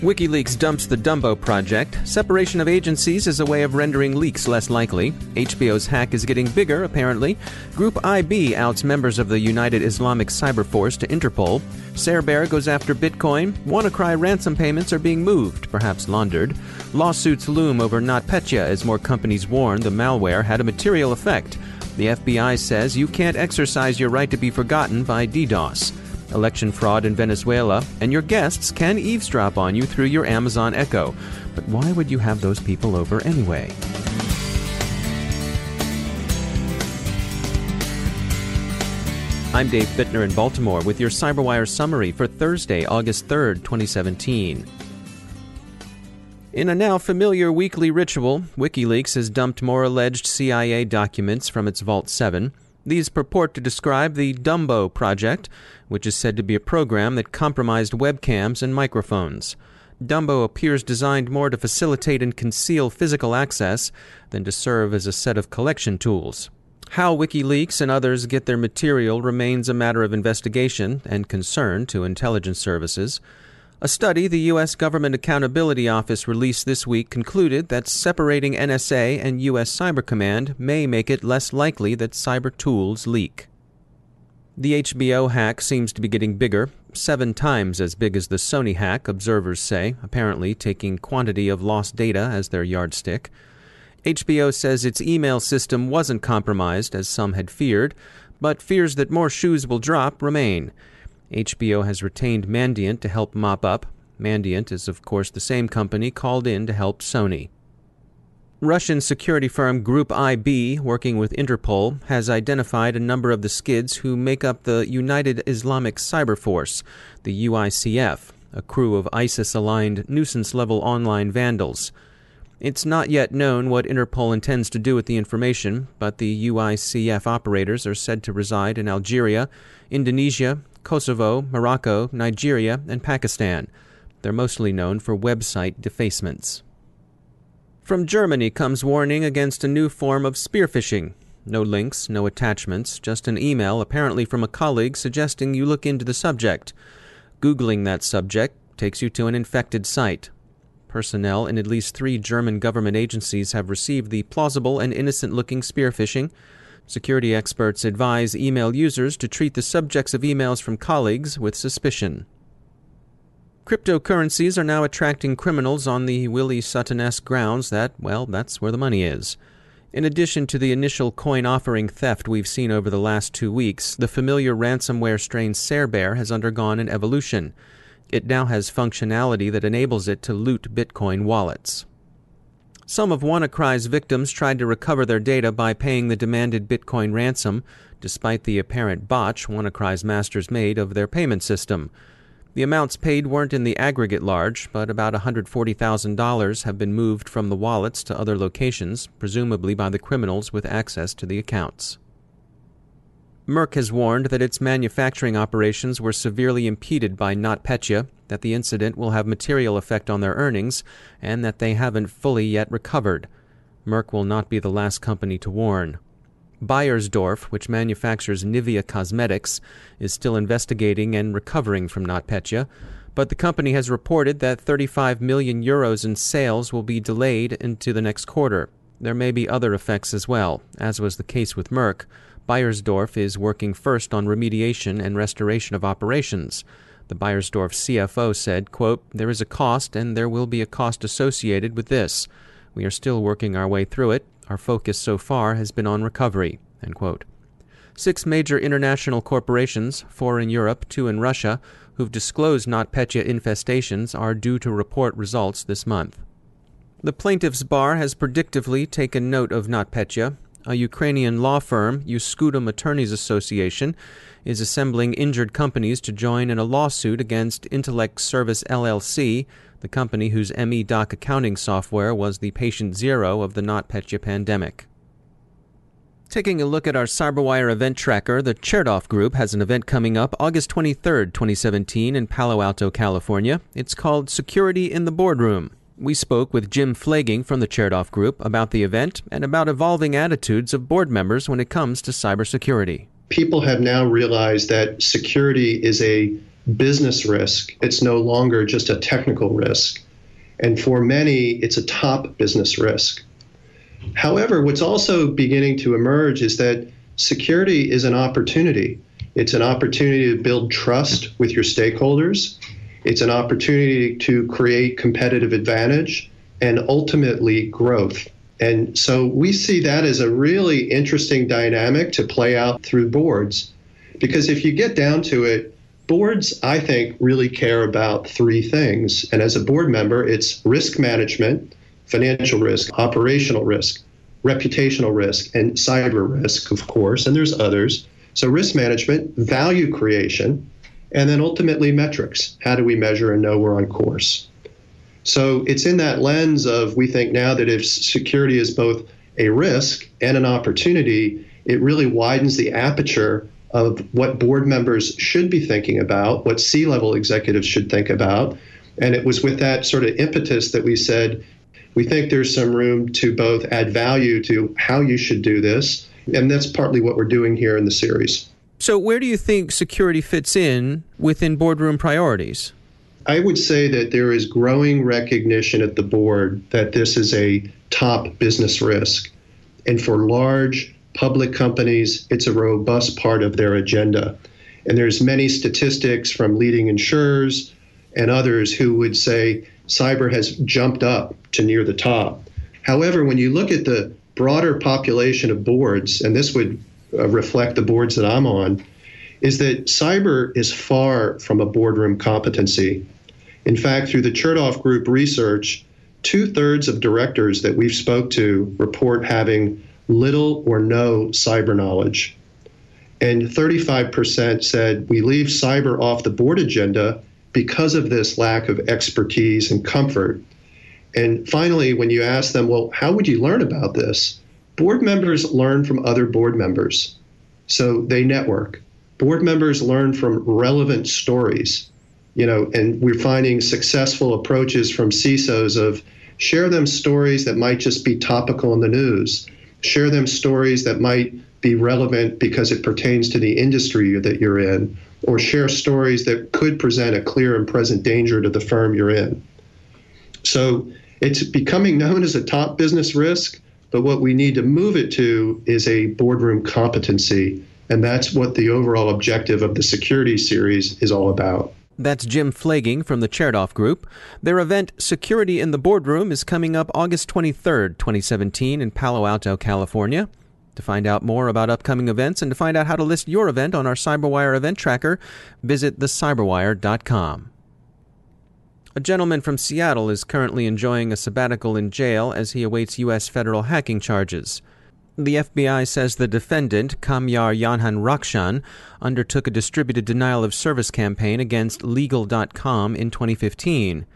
WikiLeaks dumps the Dumbo project. Separation of agencies is a way of rendering leaks less likely. HBO's hack is getting bigger, apparently. Group IB outs members of the United Islamic Cyber Force to Interpol. Cerber goes after Bitcoin. WannaCry ransom payments are being moved, perhaps laundered. Lawsuits loom over NotPetya as more companies warn the malware had a material effect. The FBI says you can't exercise your right to be forgotten by DDoS election fraud in Venezuela, and your guests can eavesdrop on you through your Amazon Echo. But why would you have those people over anyway? I'm Dave Bittner in Baltimore with your CyberWire summary for Thursday, August 3rd, 2017. In a now familiar weekly ritual, WikiLeaks has dumped more alleged CIA documents from its Vault 7. These purport to describe the Dumbo project, which is said to be a program that compromised webcams and microphones. Dumbo appears designed more to facilitate and conceal physical access than to serve as a set of collection tools. How WikiLeaks and others get their material remains a matter of investigation and concern to intelligence services. A study the U.S. Government Accountability Office released this week concluded that separating NSA and U.S. Cyber Command may make it less likely that cyber tools leak. The HBO hack seems to be getting bigger, seven times as big as the Sony hack, observers say, apparently taking quantity of lost data as their yardstick. HBO says its email system wasn't compromised, as some had feared, but fears that more shoes will drop remain. HBO has retained Mandiant to help mop up. Mandiant is, of course, the same company called in to help Sony. Russian security firm Group IB, working with Interpol, has identified a number of the skids who make up the United Islamic Cyber Force, the UICF, a crew of ISIS aligned nuisance level online vandals. It's not yet known what Interpol intends to do with the information, but the UICF operators are said to reside in Algeria, Indonesia, Kosovo, Morocco, Nigeria, and Pakistan. They're mostly known for website defacements. From Germany comes warning against a new form of spear phishing. No links, no attachments, just an email apparently from a colleague suggesting you look into the subject. Googling that subject takes you to an infected site. Personnel in at least three German government agencies have received the plausible and innocent looking spear phishing. Security experts advise email users to treat the subjects of emails from colleagues with suspicion. Cryptocurrencies are now attracting criminals on the Willie Sutton esque grounds that, well, that's where the money is. In addition to the initial coin offering theft we've seen over the last two weeks, the familiar ransomware strain Cerber has undergone an evolution. It now has functionality that enables it to loot Bitcoin wallets. Some of WannaCry's victims tried to recover their data by paying the demanded Bitcoin ransom, despite the apparent botch WannaCry's masters made of their payment system. The amounts paid weren't in the aggregate large, but about $140,000 have been moved from the wallets to other locations, presumably by the criminals with access to the accounts. Merck has warned that its manufacturing operations were severely impeded by NotPetya, that the incident will have material effect on their earnings, and that they haven't fully yet recovered. Merck will not be the last company to warn. Beiersdorf, which manufactures Nivea Cosmetics, is still investigating and recovering from NotPetya, but the company has reported that 35 million euros in sales will be delayed into the next quarter. There may be other effects as well, as was the case with Merck. Beiersdorf is working first on remediation and restoration of operations. The Beiersdorf CFO said, quote, There is a cost and there will be a cost associated with this. We are still working our way through it. Our focus so far has been on recovery. End quote. Six major international corporations, four in Europe, two in Russia, who've disclosed NotPetya infestations are due to report results this month. The plaintiff's bar has predictively taken note of NotPetya. A Ukrainian law firm, Juscutum Attorneys Association, is assembling injured companies to join in a lawsuit against Intellect Service LLC, the company whose ME Doc accounting software was the patient zero of the NotPetya pandemic. Taking a look at our CyberWire event tracker, the Chertoff Group has an event coming up August 23, 2017, in Palo Alto, California. It's called Security in the Boardroom. We spoke with Jim Pflaging from the Chertoff Group about the event and about evolving attitudes of board members when it comes to cybersecurity. People have now realized that security is a business risk. It's no longer just a technical risk. And for many, it's a top business risk. However, what's also beginning to emerge is that security is an opportunity. It's an opportunity to build trust with your stakeholders. It's an opportunity to create competitive advantage and ultimately growth. And so we see that as a really interesting dynamic to play out through boards. Because if you get down to it, boards, I think, really care about three things. And as a board member, it's risk management, financial risk, operational risk, reputational risk, and cyber risk, of course. And there's others. So, risk management, value creation, and then ultimately metrics. How do we measure and know we're on course? So, it's in that lens of we think now that if security is both a risk and an opportunity, it really widens the aperture of what board members should be thinking about, what C level executives should think about. And it was with that sort of impetus that we said, we think there's some room to both add value to how you should do this. And that's partly what we're doing here in the series. So, where do you think security fits in within boardroom priorities? I would say that there is growing recognition at the board that this is a top business risk. And for large public companies, it's a robust part of their agenda. And there's many statistics from leading insurers and others who would say cyber has jumped up to near the top. However, when you look at the broader population of boards, and this would uh, reflect the boards that I'm on, is that cyber is far from a boardroom competency. In fact, through the Chertoff Group research, two thirds of directors that we've spoke to report having little or no cyber knowledge. And 35% said we leave cyber off the board agenda because of this lack of expertise and comfort. And finally, when you ask them, well, how would you learn about this? Board members learn from other board members. So they network. Board members learn from relevant stories. You know, and we're finding successful approaches from CISOs of share them stories that might just be topical in the news share them stories that might be relevant because it pertains to the industry that you're in, or share stories that could present a clear and present danger to the firm you're in. So it's becoming known as a top business risk, but what we need to move it to is a boardroom competency. And that's what the overall objective of the security series is all about. That's Jim Pflaging from the Chertoff Group. Their event, Security in the Boardroom, is coming up August 23rd, 2017, in Palo Alto, California. To find out more about upcoming events and to find out how to list your event on our CyberWire event tracker, visit thecyberwire.com. A gentleman from Seattle is currently enjoying a sabbatical in jail as he awaits U.S. federal hacking charges. The FBI says the defendant, Kamyar Jahanrakhshan, undertook a distributed denial of service campaign against Leagle.com in 2015.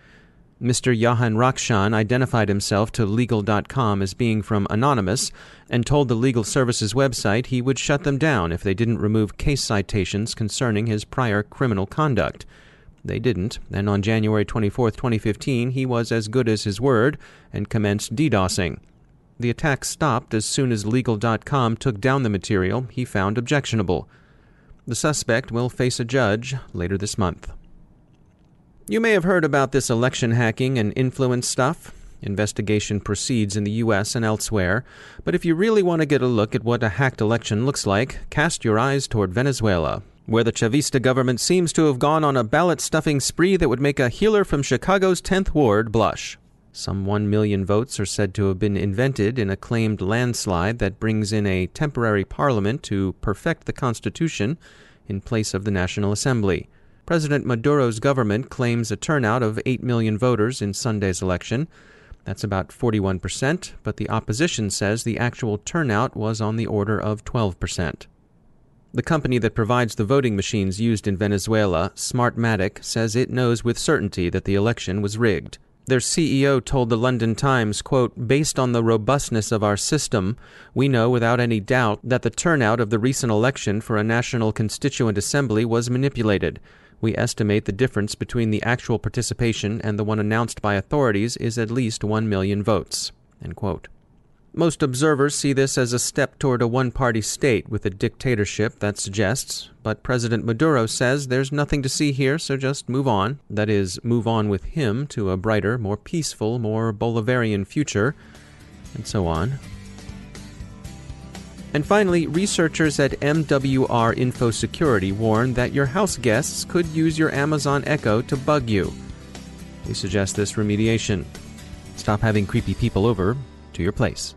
Mr. Jahanrakhshan identified himself to Leagle.com as being from Anonymous and told the legal services website he would shut them down if they didn't remove case citations concerning his prior criminal conduct. They didn't, and on January 24, 2015, he was as good as his word and commenced DDoSing. The attack stopped as soon as Leagle.com took down the material he found objectionable. The suspect will face a judge later this month. You may have heard about this election hacking and influence stuff. Investigation proceeds in the U.S. and elsewhere, but if you really want to get a look at what a hacked election looks like, cast your eyes toward Venezuela, where the Chavista government seems to have gone on a ballot stuffing spree that would make a heeler from Chicago's 10th Ward blush. Some 1 million votes are said to have been invented in a claimed landslide that brings in a temporary parliament to perfect the Constitution in place of the National Assembly. President Maduro's government claims a turnout of 8 million voters in Sunday's election. That's about 41%, but the opposition says the actual turnout was on the order of 12%. The company that provides the voting machines used in Venezuela, Smartmatic, says it knows with certainty that the election was rigged. Their CEO told the London Times, quote, Based on the robustness of our system, we know without any doubt that the turnout of the recent election for a National Constituent Assembly was manipulated. We estimate the difference between the actual participation and the one announced by authorities is at least 1 million votes. End quote. Most observers see this as a step toward a one party state with a dictatorship that suggests, but President Maduro says there's nothing to see here, so just move on. That is, move on with him to a brighter, more peaceful, more Bolivarian future, and so on. And finally, researchers at MWR Info Security warn that your house guests could use your Amazon Echo to bug you. We suggest this remediation. Stop having creepy people over to your place.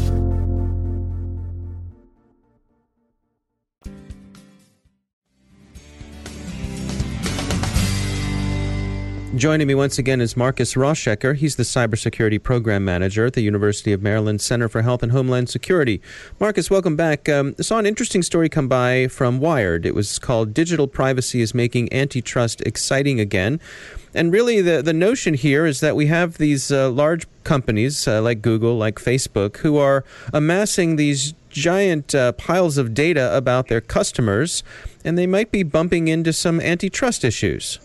Joining me once again is Marcus Rauschecker. He's the Cybersecurity Program Manager at the University of Maryland Center for Health and Homeland Security. Marcus, welcome back. Um, saw an interesting story come by from Wired. It was called Digital Privacy is Making Antitrust Exciting Again. And really, the, the notion here is that we have these uh, large companies uh, like Google, like Facebook, who are amassing these giant uh, piles of data about their customers, and they might be bumping into some antitrust issues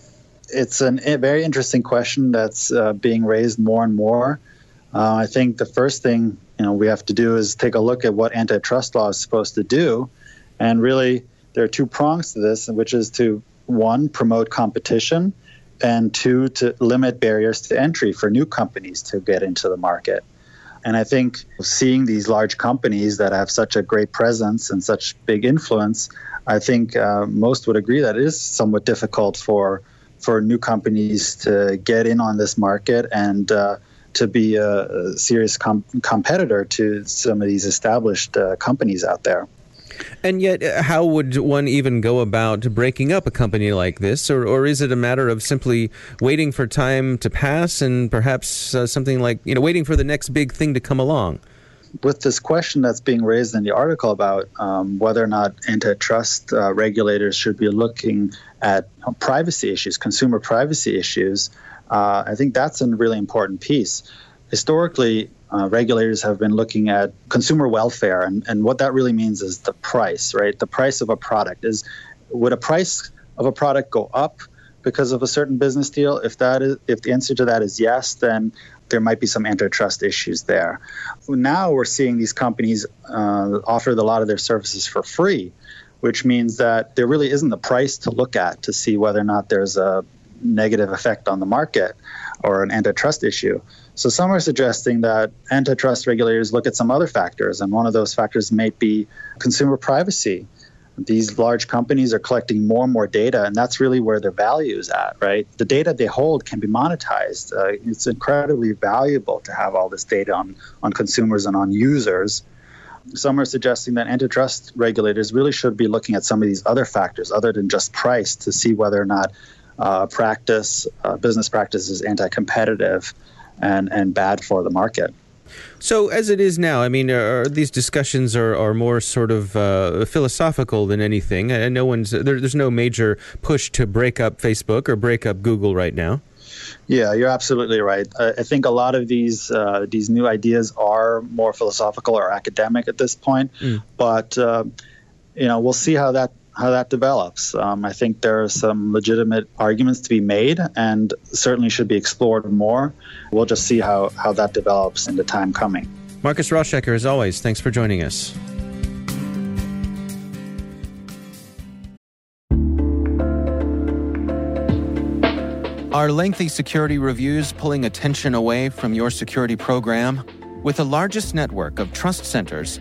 it's an, a very interesting question that's uh, being raised more and more. Uh, I think the first thing you know we have to do is take a look at what antitrust law is supposed to do, and really there are two prongs to this, which is to one promote competition, and two to limit barriers to entry for new companies to get into the market. And I think seeing these large companies that have such a great presence and such big influence, I think uh, most would agree that it is somewhat difficult for for new companies to get in on this market and uh, to be a, serious com- competitor to some of these established uh, companies out there. And yet, uh, how would one even go about breaking up a company like this? Or, or is it a matter of simply waiting for time to pass and perhaps uh, something like, you know, waiting for the next big thing to come along? With this question that's being raised in the article about um, whether or not antitrust uh, regulators should be looking at privacy issues, consumer privacy issues, uh, I think that's a really important piece. Historically, uh, regulators have been looking at consumer welfare, and, and what that really means is the price, right? The price of a product is would a price of a product go up because of a certain business deal? If that is, if the answer to that is yes, then there might be some antitrust issues there. Now we're seeing these companies uh, offer a lot of their services for free, which means that there really isn't a price to look at to see whether or not there's a negative effect on the market or an antitrust issue. So some are suggesting that antitrust regulators look at some other factors, and one of those factors may be consumer privacy these large companies are collecting more and more data, and that's really where their value is at, right? The data they hold can be monetized. Uh, it's incredibly valuable to have all this data on, on consumers and on users. Some are suggesting that antitrust regulators really should be looking at some of these other factors other than just price to see whether or not uh, practice, uh, business practice is anti competitive and, and bad for the market. So, as it is now, I mean, are, these discussions are, are more sort of uh, philosophical than anything. And no one's there, there's no major push to break up Facebook or break up Google right now. Yeah, you're absolutely right. I think a lot of these uh, these new ideas are more philosophical or academic at this point, mm. but uh, you know we'll see how that how that develops. Um, I think there are some legitimate arguments to be made and certainly should be explored more. We'll just see how, how that develops in the time coming. Marcus Rauschecker, as always, thanks for joining us. Are lengthy security reviews pulling attention away from your security program? With the largest network of trust centers,